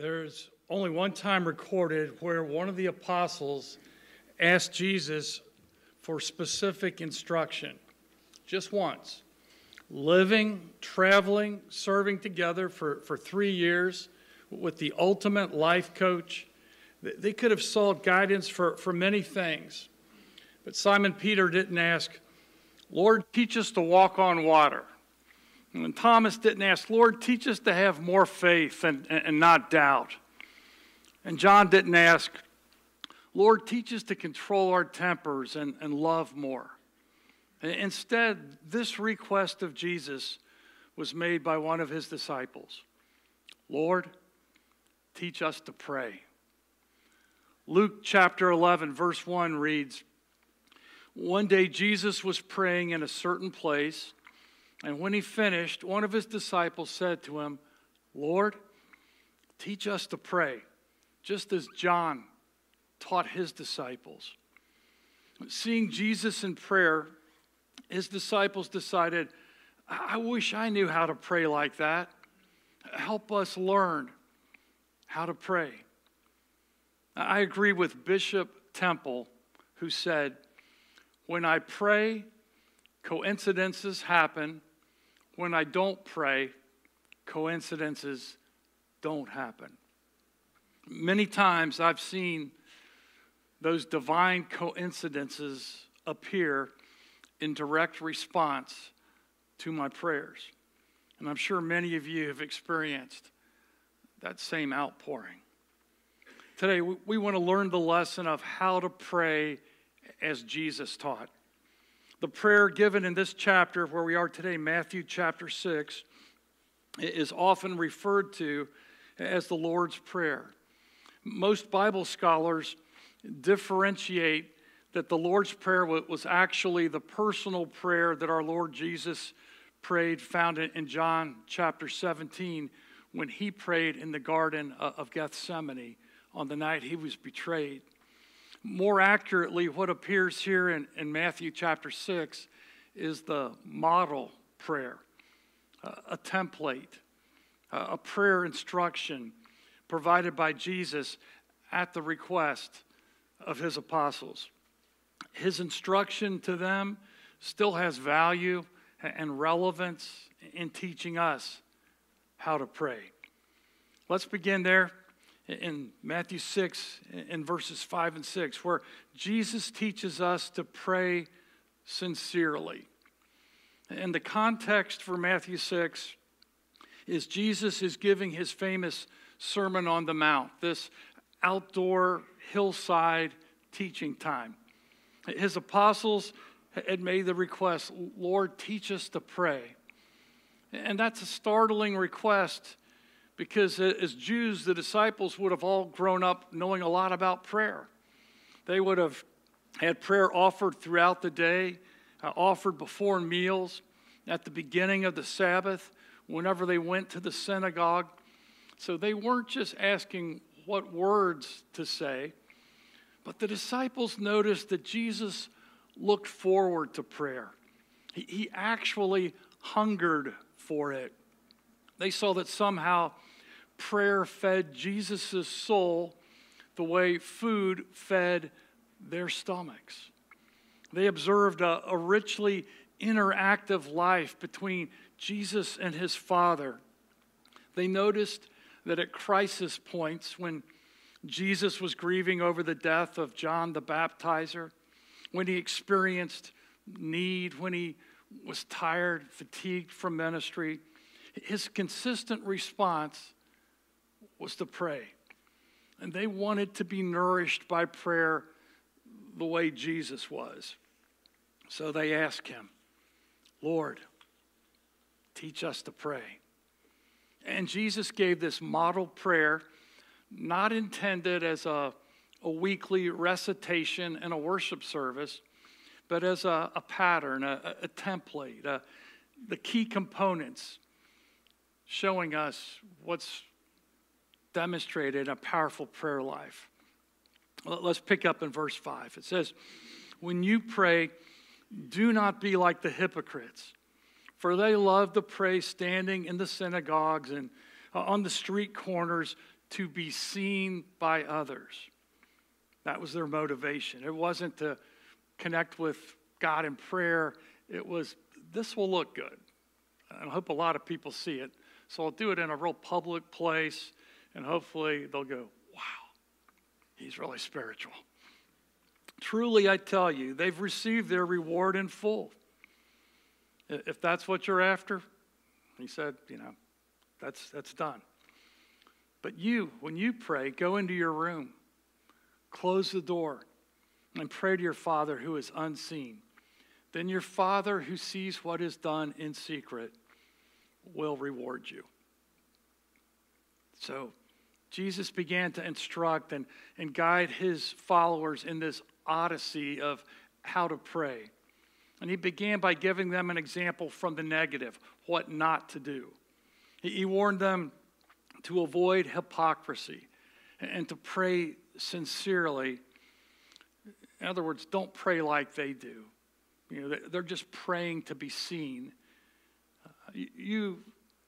There's only one time recorded where one of the apostles asked Jesus for specific instruction. Just once. Living, traveling, serving together for, for three years with the ultimate life coach. They could have sought guidance for, for many things. But Simon Peter didn't ask, Lord, teach us to walk on water. And Thomas didn't ask, Lord, teach us to have more faith and, and not doubt. And John didn't ask, Lord, teach us to control our tempers and, and love more. Instead, this request of Jesus was made by one of his disciples Lord, teach us to pray. Luke chapter 11, verse 1 reads One day Jesus was praying in a certain place, and when he finished, one of his disciples said to him, Lord, teach us to pray, just as John taught his disciples. Seeing Jesus in prayer, his disciples decided, I wish I knew how to pray like that. Help us learn how to pray. I agree with Bishop Temple, who said, When I pray, coincidences happen. When I don't pray, coincidences don't happen. Many times I've seen those divine coincidences appear in direct response to my prayers. And I'm sure many of you have experienced that same outpouring. Today, we want to learn the lesson of how to pray as Jesus taught. The prayer given in this chapter, where we are today, Matthew chapter 6, is often referred to as the Lord's Prayer. Most Bible scholars differentiate that the Lord's Prayer was actually the personal prayer that our Lord Jesus prayed, found in John chapter 17, when he prayed in the Garden of Gethsemane on the night he was betrayed. More accurately, what appears here in, in Matthew chapter 6 is the model prayer, a template, a prayer instruction provided by Jesus at the request of his apostles. His instruction to them still has value and relevance in teaching us how to pray. Let's begin there in Matthew 6, in verses 5 and 6, where Jesus teaches us to pray sincerely. And the context for Matthew 6 is Jesus is giving his famous Sermon on the Mount, this outdoor hillside teaching time. His apostles had made the request, Lord, teach us to pray. And that's a startling request because as Jews, the disciples would have all grown up knowing a lot about prayer. They would have had prayer offered throughout the day, uh, offered before meals, at the beginning of the Sabbath, whenever they went to the synagogue. So they weren't just asking what words to say, but the disciples noticed that Jesus looked forward to prayer. He, he actually hungered for it. They saw that somehow prayer fed Jesus' soul the way food fed their stomachs. They observed a, a, richly interactive life between Jesus and his Father. They noticed that at crisis points, when Jesus was grieving over the death of John the Baptizer, when he experienced need, when he was tired, fatigued from ministry, his consistent response was to pray. And they wanted to be nourished by prayer the way Jesus was. So they asked him, Lord, teach us to pray. And Jesus gave this model prayer, not intended as a, a weekly recitation in a worship service, but as a, a pattern, a, a template, the key components showing us what's demonstrated a powerful prayer life. Let's pick up in verse 5. It says, When you pray, do not be like the hypocrites, for they love to pray standing in the synagogues and uh, on the street corners to be seen by others. That was their motivation. It wasn't to connect with God in prayer, it was this will look good. And I hope a lot of people see it. So I'll do it in a real public place, and hopefully they'll go, wow, he's really spiritual. Truly, I tell you, they've received their reward in full. If that's what you're after, he said, you know, that's, that's done. But you, when you pray, go into your room, close the door, and pray to your Father who is unseen. Then your Father who sees what is done in secret will reward you. So Jesus began to instruct and, and guide his followers in this odyssey of how to pray. And he began by giving them an example from the negative, what not to do. He, he warned them to avoid hypocrisy and to pray sincerely. In other words, don't pray like they do. You know, they're just praying to be seen. Uh, you,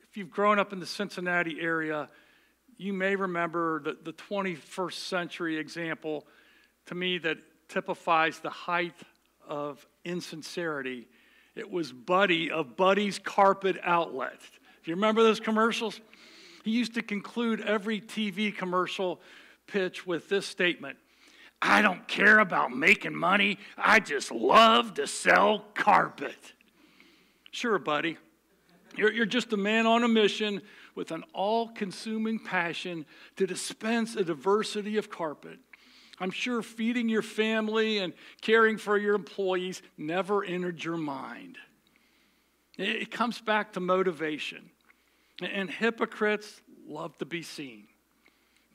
if you've grown up in the Cincinnati area, you may remember the, the 21st century example to me that typifies the height of insincerity. It was Buddy of Buddy's Carpet Outlet. Do you remember those commercials? He used to conclude every TV commercial pitch with this statement I don't care about making money, I just love to sell carpet. Sure, buddy. You're, you're just a man on a mission with an all consuming passion to dispense a diversity of carpet. I'm sure feeding your family and caring for your employees never entered your mind. It comes back to motivation. And hypocrites love to be seen.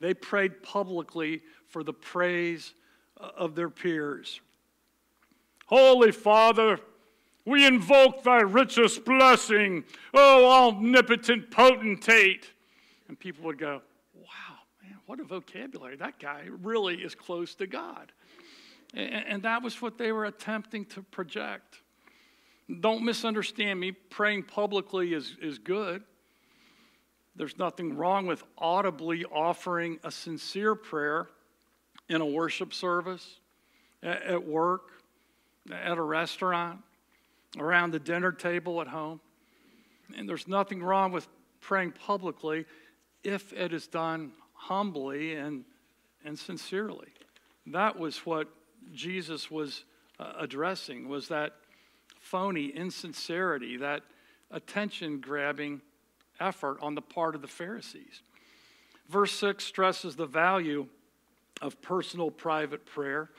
They prayed publicly for the praise uh, of their peers. Holy Father, we invoke thy richest blessing, O omnipotent potentate. And people would go, wow, man, what a vocabulary. That guy really is close to God. And, that was what they were attempting to project. Don't misunderstand me. Praying publicly is, is good. There's nothing wrong with audibly offering a sincere prayer in a worship service, at work, at a restaurant, around the dinner table at home. And there's nothing wrong with praying publicly if it is done humbly and, and sincerely. That was what Jesus was uh, addressing was that phony insincerity, that attention grabbing effort on the part of the Pharisees. Verse 6 stresses the value of personal private prayer.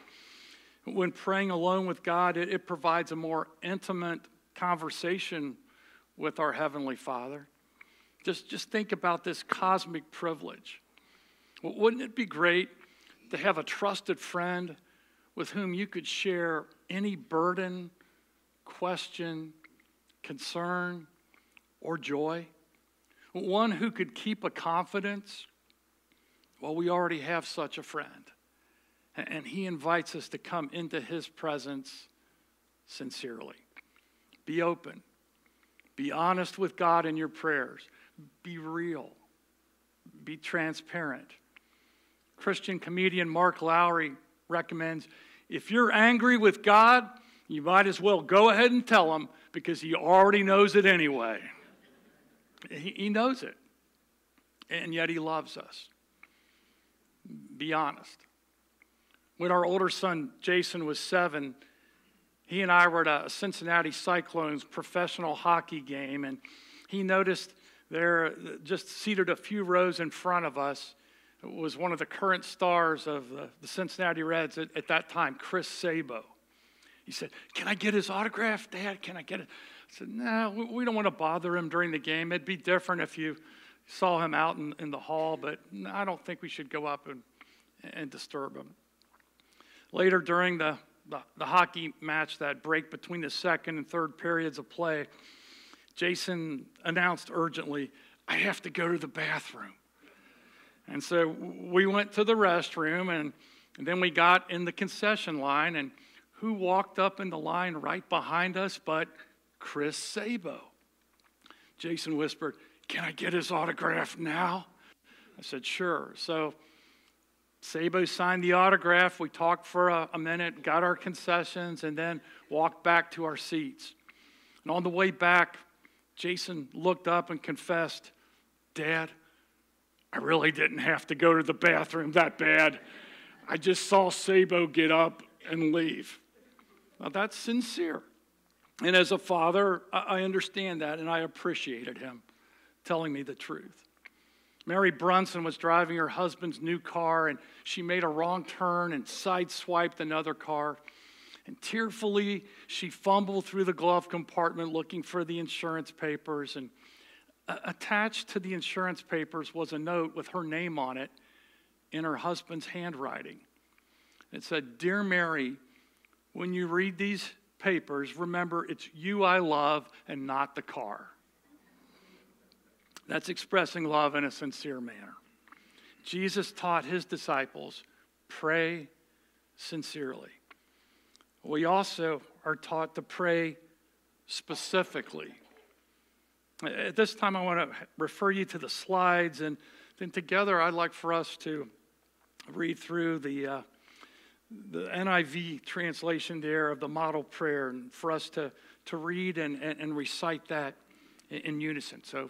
When praying alone with God, it, it provides a more intimate conversation with our Heavenly Father. Just, just think about this cosmic privilege. Wouldn't it be great to have a trusted friend with whom you could share any burden, question, concern, or joy? one who could keep a confidence. Well, we already have such a friend. And he invites us to come into his presence sincerely. Be open. Be honest with God in your prayers. Be real. Be transparent. Christian comedian Mark Lowry recommends if you're angry with God, you might as well go ahead and tell him because he already knows it anyway. He, knows it. And yet he loves us. Be honest. When our older son Jason was seven, he and I were at a Cincinnati Cyclones professional hockey game, and he noticed there, just seated a few rows in front of us, was one of the current stars of the, Cincinnati Reds at, at, that time, Chris Sabo. He said, Can I get his autograph, Dad? Can I get it? I said, no, we don't want to bother him during the game. It'd be different if you saw him out in, in the hall, but I don't think we should go up and, and disturb him. Later, during the, the, the hockey match, that break between the second and third periods of play, Jason announced urgently, I have to go to the bathroom. And so we went to the restroom, and, and then we got in the concession line, and who walked up in the line right behind us but Chris Sabo. Jason whispered, Can I get his autograph now? I said, Sure. So Sabo signed the autograph. We talked for a, a minute, got our concessions, and then walked back to our seats. And on the way back, Jason looked up and confessed, Dad, I really didn't have to go to the bathroom that bad. I just saw Sabo get up and leave. Now, that's sincere. And as a father, I understand that and I appreciated him telling me the truth. Mary Brunson was driving her husband's new car and she made a wrong turn and sideswiped another car. And tearfully, she fumbled through the glove compartment looking for the insurance papers. And attached to the insurance papers was a note with her name on it in her husband's handwriting. It said, Dear Mary, when you read these papers, remember it's you I love and not the car. That's expressing love in a sincere manner. Jesus taught his disciples pray sincerely. We also are taught to pray specifically. At this time, I want to refer you to the slides, and then together, I'd like for us to read through the, uh, the NIV translation there of the model prayer, and for us to, to read and, and, and recite that in, in unison. So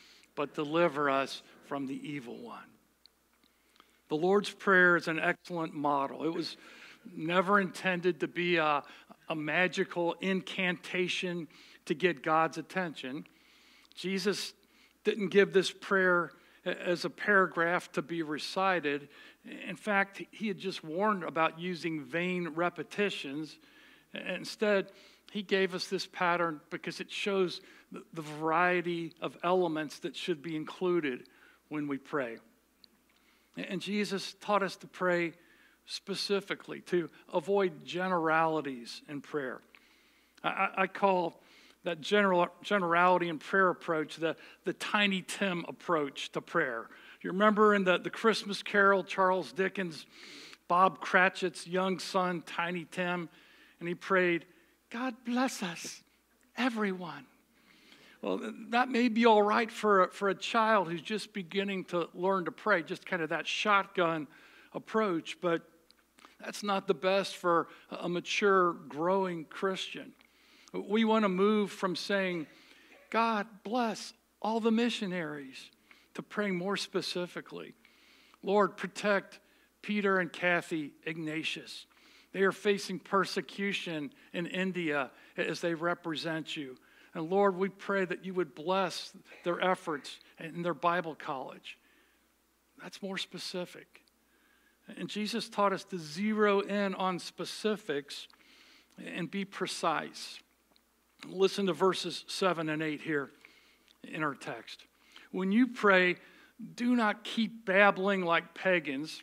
but deliver us from the evil one. The Lord's Prayer is an excellent model. It was never intended to be a, a magical incantation to get God's attention. Jesus didn't give this prayer as a paragraph to be recited. In fact, he had just warned about using vain repetitions. Instead, he gave us this pattern because it shows the variety of elements that should be included when we pray. And Jesus taught us to pray specifically, to avoid generalities in prayer. I, I call that general, generality in prayer approach, the, the Tiny Tim approach to prayer. You remember in the, the Christmas Carol, Charles Dickens, Bob Cratchit's young son, Tiny Tim, and he prayed, God bless us, everyone. Well, that may be all right for a, for a child who's just beginning to learn to pray, just kind of that shotgun approach, but that's not the best for a mature, growing Christian. We want to move from saying, God bless all the missionaries, to praying more specifically. Lord, protect Peter and Kathy Ignatius. They are facing persecution in India as they represent you. And Lord, we pray that you would bless their efforts in their Bible college. That's more specific. And Jesus taught us to zero in on specifics and be precise. Listen to verses 7 and 8 here in our text. When you pray, do not keep babbling like pagans,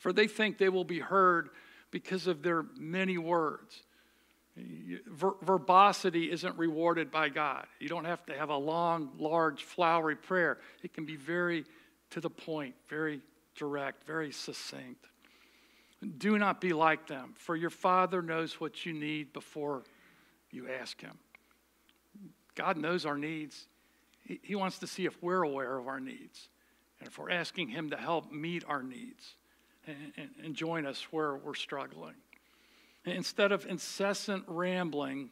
for they think they will be heard because of their many words. Ver- verbosity isn't rewarded by God. You don't have to have a long, large, flowery prayer. It can be very to the point, very direct, very succinct. Do not be like them, for your Father knows what you need before you ask Him. God knows our needs. He, he wants to see if we're aware of our needs and if we're asking Him to help meet our needs and, and, and join us where we're struggling. Instead of incessant rambling,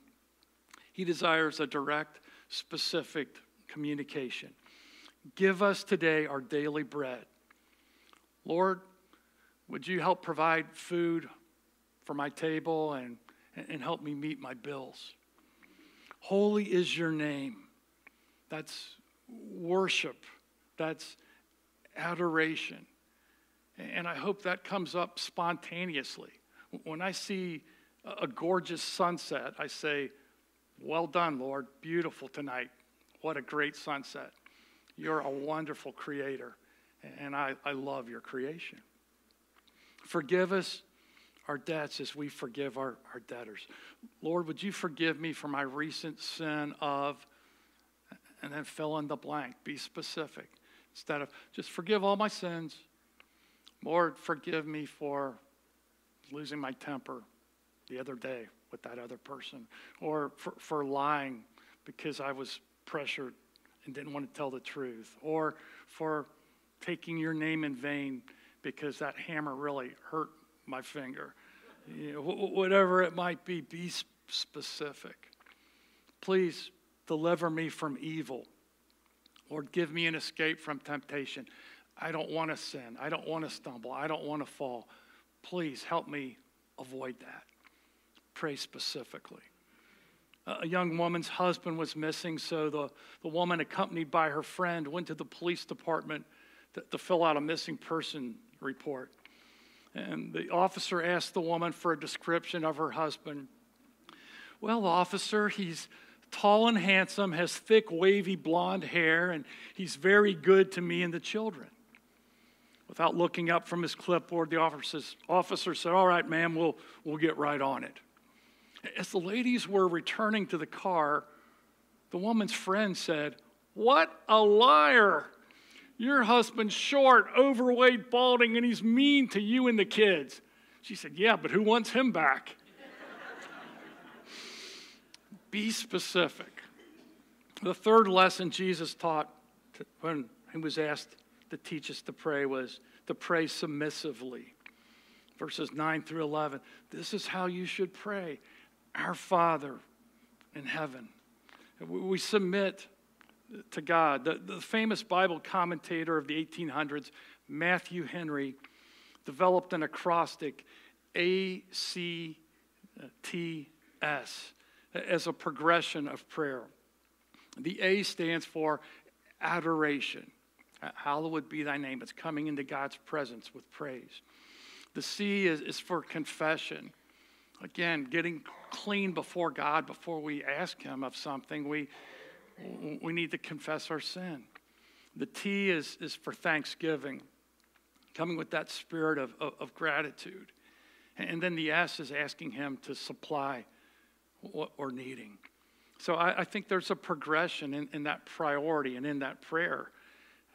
He desires a direct, specific communication. Give us today our daily bread. Lord, would you help provide food for my table and and help me meet my bills. Holy is your name. That's worship. That's adoration. And I hope that comes up spontaneously. When I see a gorgeous sunset, I say, Well done, Lord. Beautiful tonight. What a great sunset. You're a wonderful creator. And I, I love your creation. Forgive us our debts as we forgive our, our debtors. Lord, would you forgive me for my recent sin of, and then fill in the blank, be specific. Instead of just forgive all my sins. Lord, forgive me for losing my temper the other day with that other person, or for, for lying because I was pressured and didn't want to tell the truth, or for taking your name in vain because that hammer really hurt my finger. You know, whatever it might be, be specific. Please deliver me from evil. Lord, give me an escape from temptation. I don't want to sin. I don't want to stumble. I don't want to fall. Please help me avoid that. Pray specifically. A young woman's husband was missing, so the, the woman, accompanied by her friend, went to the police department to, to fill out a missing person report. And the officer asked the woman for a description of her husband. Well, officer, he's tall and handsome, has thick, wavy blonde hair, and he's very good to me and the children. Without looking up from his clipboard, the officer said, All right, ma'am, we'll, we'll get right on it. As the ladies were returning to the car, the woman's friend said, What a liar! Your husband's short, overweight, balding, and he's mean to you and the kids. She said, Yeah, but who wants him back? Be specific. The third lesson Jesus taught when he was asked to teach us to pray was to pray submissively. Verses 9 through 11. This is how you should pray Our Father in heaven. We submit to God. The, the famous Bible commentator of the 1800s, Matthew Henry, developed an acrostic A C T S as a progression of prayer. The A stands for adoration. Uh, hallowed be thy name. It's coming into God's presence with praise. The C is, is for confession. Again, getting clean before God before we ask Him of something. We, we need to confess our sin. The T is, is for thanksgiving, coming with that spirit of, of, of gratitude. And then the S is asking Him to supply what we're needing. So I, I think there's a progression in, in, that priority and in that prayer,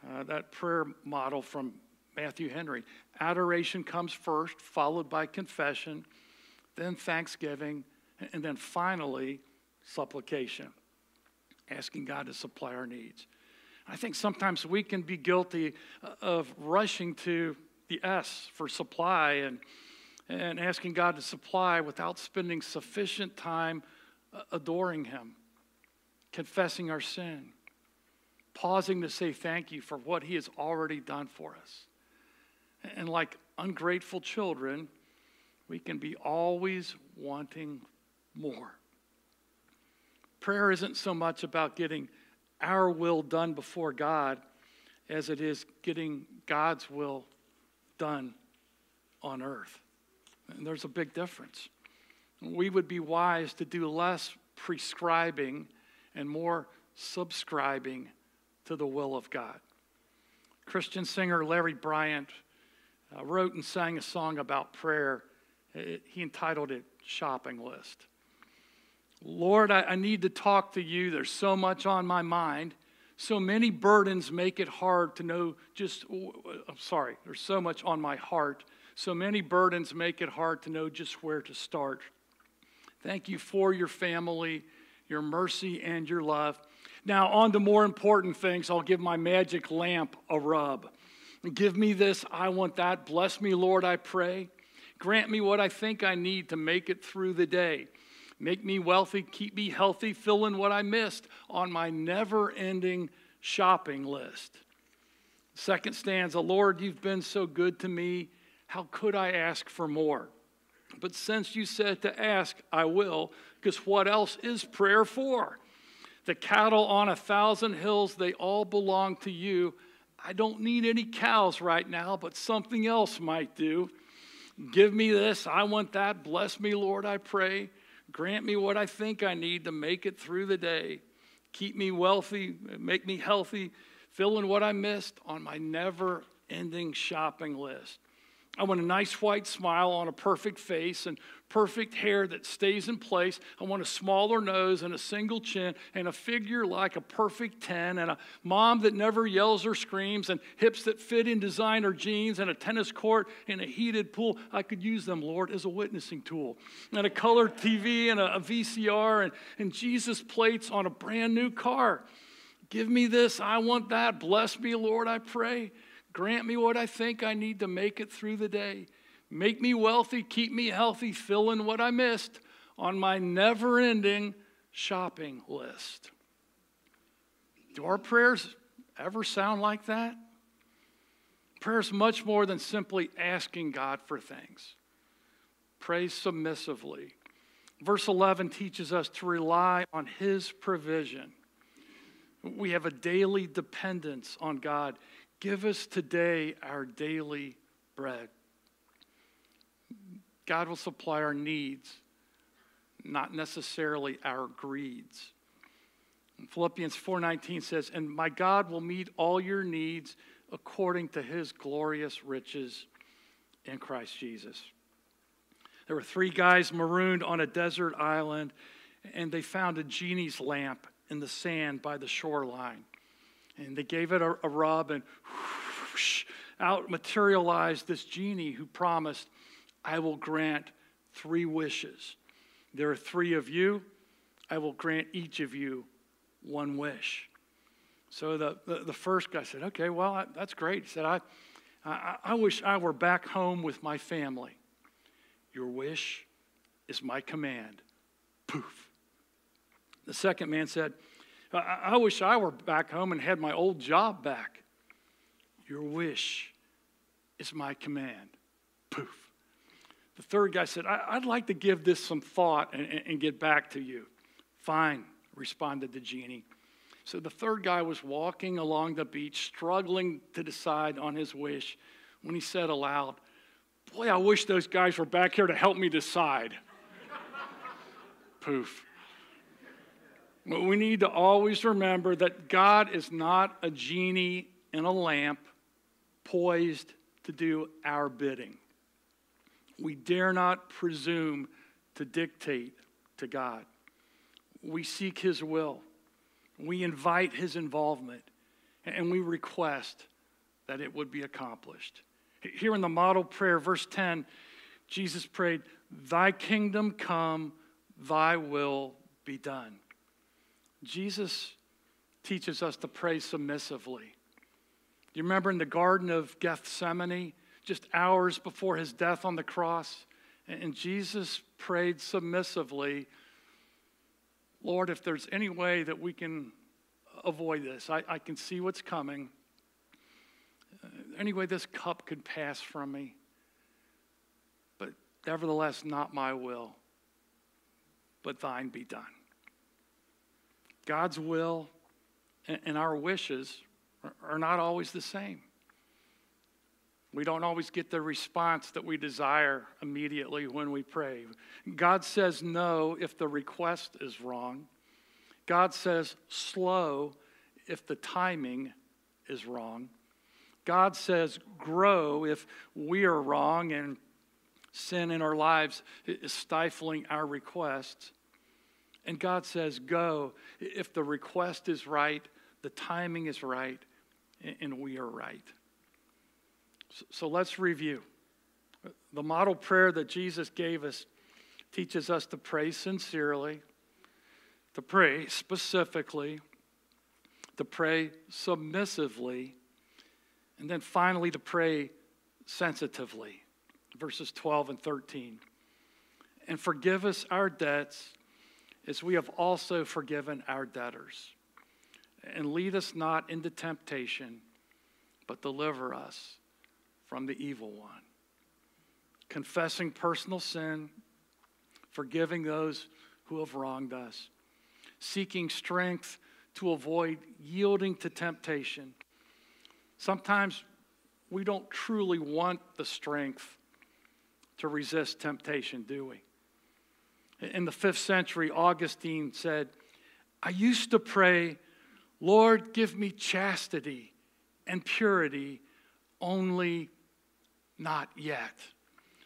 uh, that prayer model from Matthew Henry. Adoration comes first, followed by confession, then thanksgiving, and then finally supplication, asking God to supply our needs. I think sometimes we can be guilty uh, of rushing to the S for supply and and asking God to supply without spending sufficient time uh, adoring Him, confessing our sin, pausing to say thank you for what He has already done for us. And like ungrateful children, we can be always wanting more. Prayer isn't so much about getting our will done before God as it is getting God's will done on earth. And there's a big difference. We would be wise to do less prescribing and more subscribing to the will of God. Christian singer Larry Bryant uh, wrote and sang a song about prayer. It, he entitled it Shopping List. Lord, I, I need to talk to you. There's so much on my mind. So many burdens make it hard to know just, I'm sorry, there's so much on my heart so many burdens make it hard to know just where to start. Thank you for your family, your mercy, and your love. Now, on to more important things, I'll give my magic lamp a rub. Give me this, I want that. Bless me, Lord, I pray. Grant me what I think I need to make it through the day. Make me wealthy, keep me healthy, fill in what I missed on my never ending shopping list. Second stanza Lord, you've been so good to me. How could I ask for more? But since you said to ask, I will, because what else is prayer for? The cattle on a thousand hills, they all belong to you. I don't need any cows right now, but something else might do. Give me this, I want that. Bless me, Lord, I pray. Grant me what I think I need to make it through the day. Keep me wealthy, make me healthy, fill in what I missed on my never ending shopping list. I want a nice white smile on a perfect face and perfect hair that stays in place. I want a smaller nose and a single chin and a figure like a perfect 10 and a mom that never yells or screams and hips that fit in designer jeans and a tennis court and a heated pool. I could use them, Lord, as a witnessing tool. And a color TV and a, VCR and, and Jesus plates on a brand new car. Give me this. I want that. Bless me, Lord, I pray. Grant me what I think I need to make it through the day. Make me wealthy, keep me healthy, fill in what I missed on my never ending shopping list. Do our prayers ever sound like that? Prayer is much more than simply asking God for things. Pray submissively. Verse 11 teaches us to rely on His provision. We have a daily dependence on God. Give us today our daily bread. God will supply our needs, not necessarily our greeds. Philippians 4:19 says, "And my God will meet all your needs according to his glorious riches in Christ Jesus." There were three guys marooned on a desert island, and they found a genie's lamp in the sand by the shoreline. And they gave it a, a rub, and whoosh, out materialized this genie who promised, I will grant three wishes. There are three of you. I will grant each of you one wish. So the, the, the first guy said, Okay, well, that's great. He said, I, I, I wish I were back home with my family. Your wish is my command. Poof. The second man said, I, I wish I were back home and had my old job back. Your wish is my command. Poof. The third guy said, I, would like to give this some thought and, and get back to you. Fine, responded the genie. So the third guy was walking along the beach, struggling to decide on his wish, when he said aloud, Boy, I wish those guys were back here to help me decide. Poof. But we need to always remember that God is not a genie in a lamp poised to do our bidding. We dare not presume to dictate to God. We seek His will. We invite His involvement, and we request that it would be accomplished. Here in the model prayer, verse 10, Jesus prayed, Thy kingdom come, thy will be done. Jesus teaches us to pray submissively. You remember in the Garden of Gethsemane, just hours before his death on the cross. And Jesus prayed submissively, Lord, if there's any way that we can avoid this, I, I can see what's coming. Any way this cup could pass from me. But nevertheless, not my will, but thine be done. God's will and our wishes are not always the same. We don't always get the response that we desire immediately when we pray. God says no if the request is wrong. God says slow if the timing is wrong. God says grow if we are wrong and sin in our lives is stifling our requests. And God says go if the request is right, the timing is right, and we are right. So let's review. The model prayer that Jesus gave us teaches us to pray sincerely, to pray specifically, to pray submissively, and then finally to pray sensitively. Verses 12 and 13. And forgive us our debts as we have also forgiven our debtors. And lead us not into temptation, but deliver us from the evil one. Confessing personal sin, forgiving those who have wronged us, seeking strength to avoid yielding to temptation. Sometimes we don't truly want the strength to resist temptation, do we? In the fifth century, Augustine said, I used to pray, Lord, give me chastity and purity only not yet.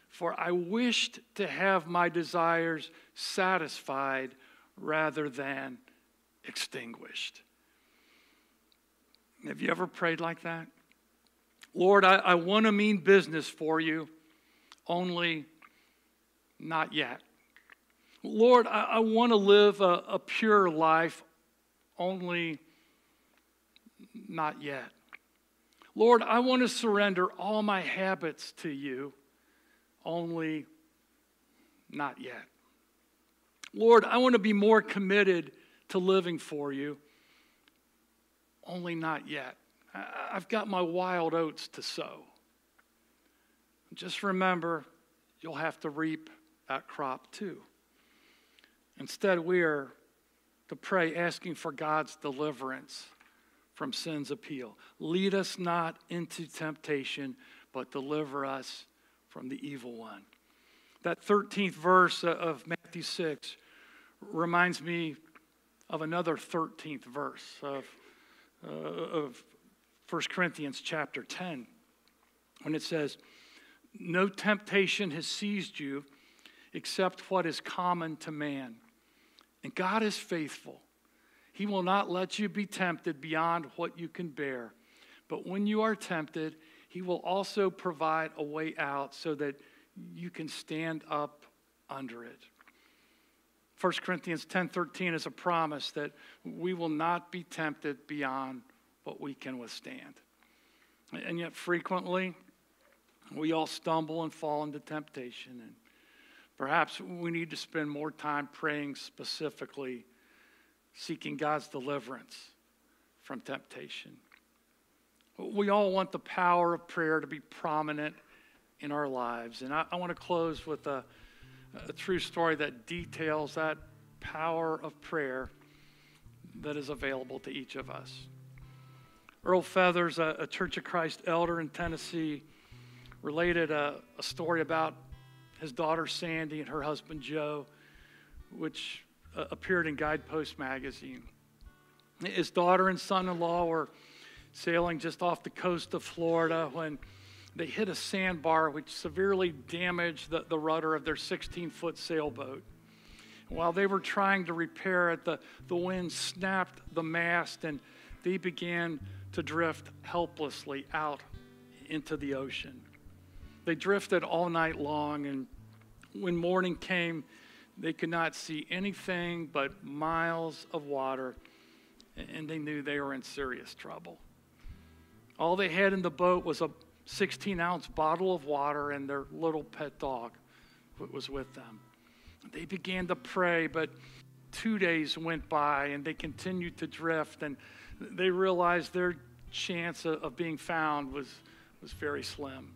For I wished to have my desires satisfied rather than extinguished. Have you ever prayed like that? Lord, I, I want to mean business for you, only not yet. Lord, I, I want to live a, a pure life, only not yet. Lord, I want to surrender all my habits to you, only not yet. Lord, I want to be more committed to living for you, only not yet. I've got my wild oats to sow. Just remember, you'll have to reap that crop too. Instead, we are to pray asking for God's deliverance from sin's appeal. Lead us not into temptation, but deliver us from the evil one. That 13th verse of Matthew 6 reminds me of another 13th verse of, uh, of 1 Corinthians chapter 10 when it says, No temptation has seized you except what is common to man. And God is faithful. He will not let you be tempted beyond what you can bear. But when you are tempted, He will also provide a way out so that you can stand up under it. 1 Corinthians 10:13 is a promise that we will not be tempted beyond what we can withstand. And yet frequently we all stumble and fall into temptation and perhaps we need to spend more time praying specifically seeking God's deliverance from temptation. We all want the power of prayer to be prominent in our lives. And I, I want to close with a, a true story that details that power of prayer that is available to each of us. Earl Feathers, a, a Church of Christ elder in Tennessee, related a, a story about his daughter Sandy and her husband Joe, which uh, appeared in Guidepost magazine. His daughter and son in law were sailing just off the coast of Florida when they hit a sandbar which severely damaged the, the rudder of their 16 foot sailboat. While they were trying to repair it, the, the wind snapped the mast and they began to drift helplessly out into the ocean. They drifted all night long, and when morning came, they could not see anything but miles of water, and they knew they were in serious trouble. All they had in the boat was a 16 ounce bottle of water and their little pet dog was with them. They began to pray, but two days went by and they continued to drift, and they realized their chance of being found was, was very slim.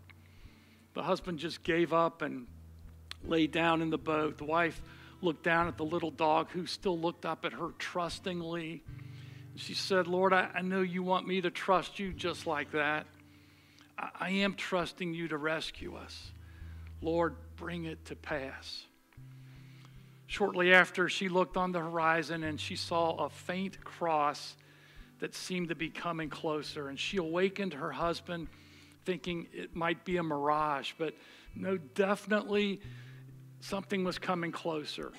The husband just gave up and lay down in the boat. The wife looked down at the little dog who still looked up at her trustingly. She said, Lord, I, I know you want me to trust you just like that. I, I am trusting you to rescue us. Lord, bring it to pass. Shortly after, she looked on the horizon and she saw a faint cross that seemed to be coming closer. And she awakened her husband, thinking it might be a mirage, but no, definitely something was coming closer.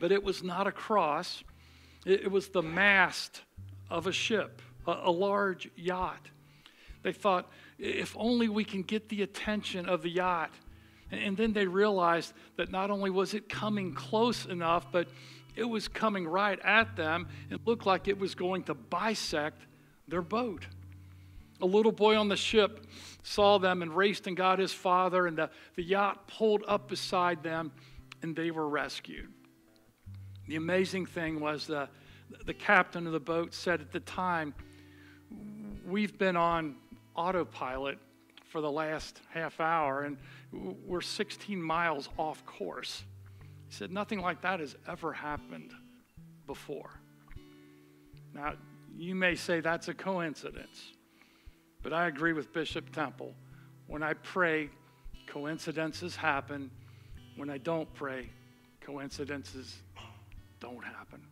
But it was not a cross, it, was the mast of a ship, a, large yacht. They thought, if only we can get the attention of the yacht. And then they realized that not only was it coming close enough, but it was coming right at them and looked like it was going to bisect their boat. A little boy on the ship saw them and raced and got his father, and the, the yacht pulled up beside them, and they were rescued. The amazing thing was the, the captain of the boat said at the time, We've been on autopilot for the last half hour, and we're 16 miles off course. He said, Nothing like that has ever happened before. Now, you may say that's a coincidence. But I agree with Bishop Temple. When I pray, coincidences happen. When I don't pray, coincidences don't happen.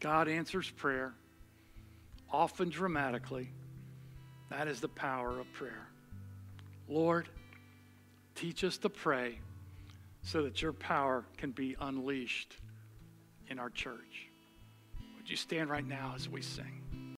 God answers prayer, often dramatically. That is the power of prayer. Lord, teach us to pray so that your power can be unleashed in our church. Would you stand right now as we sing?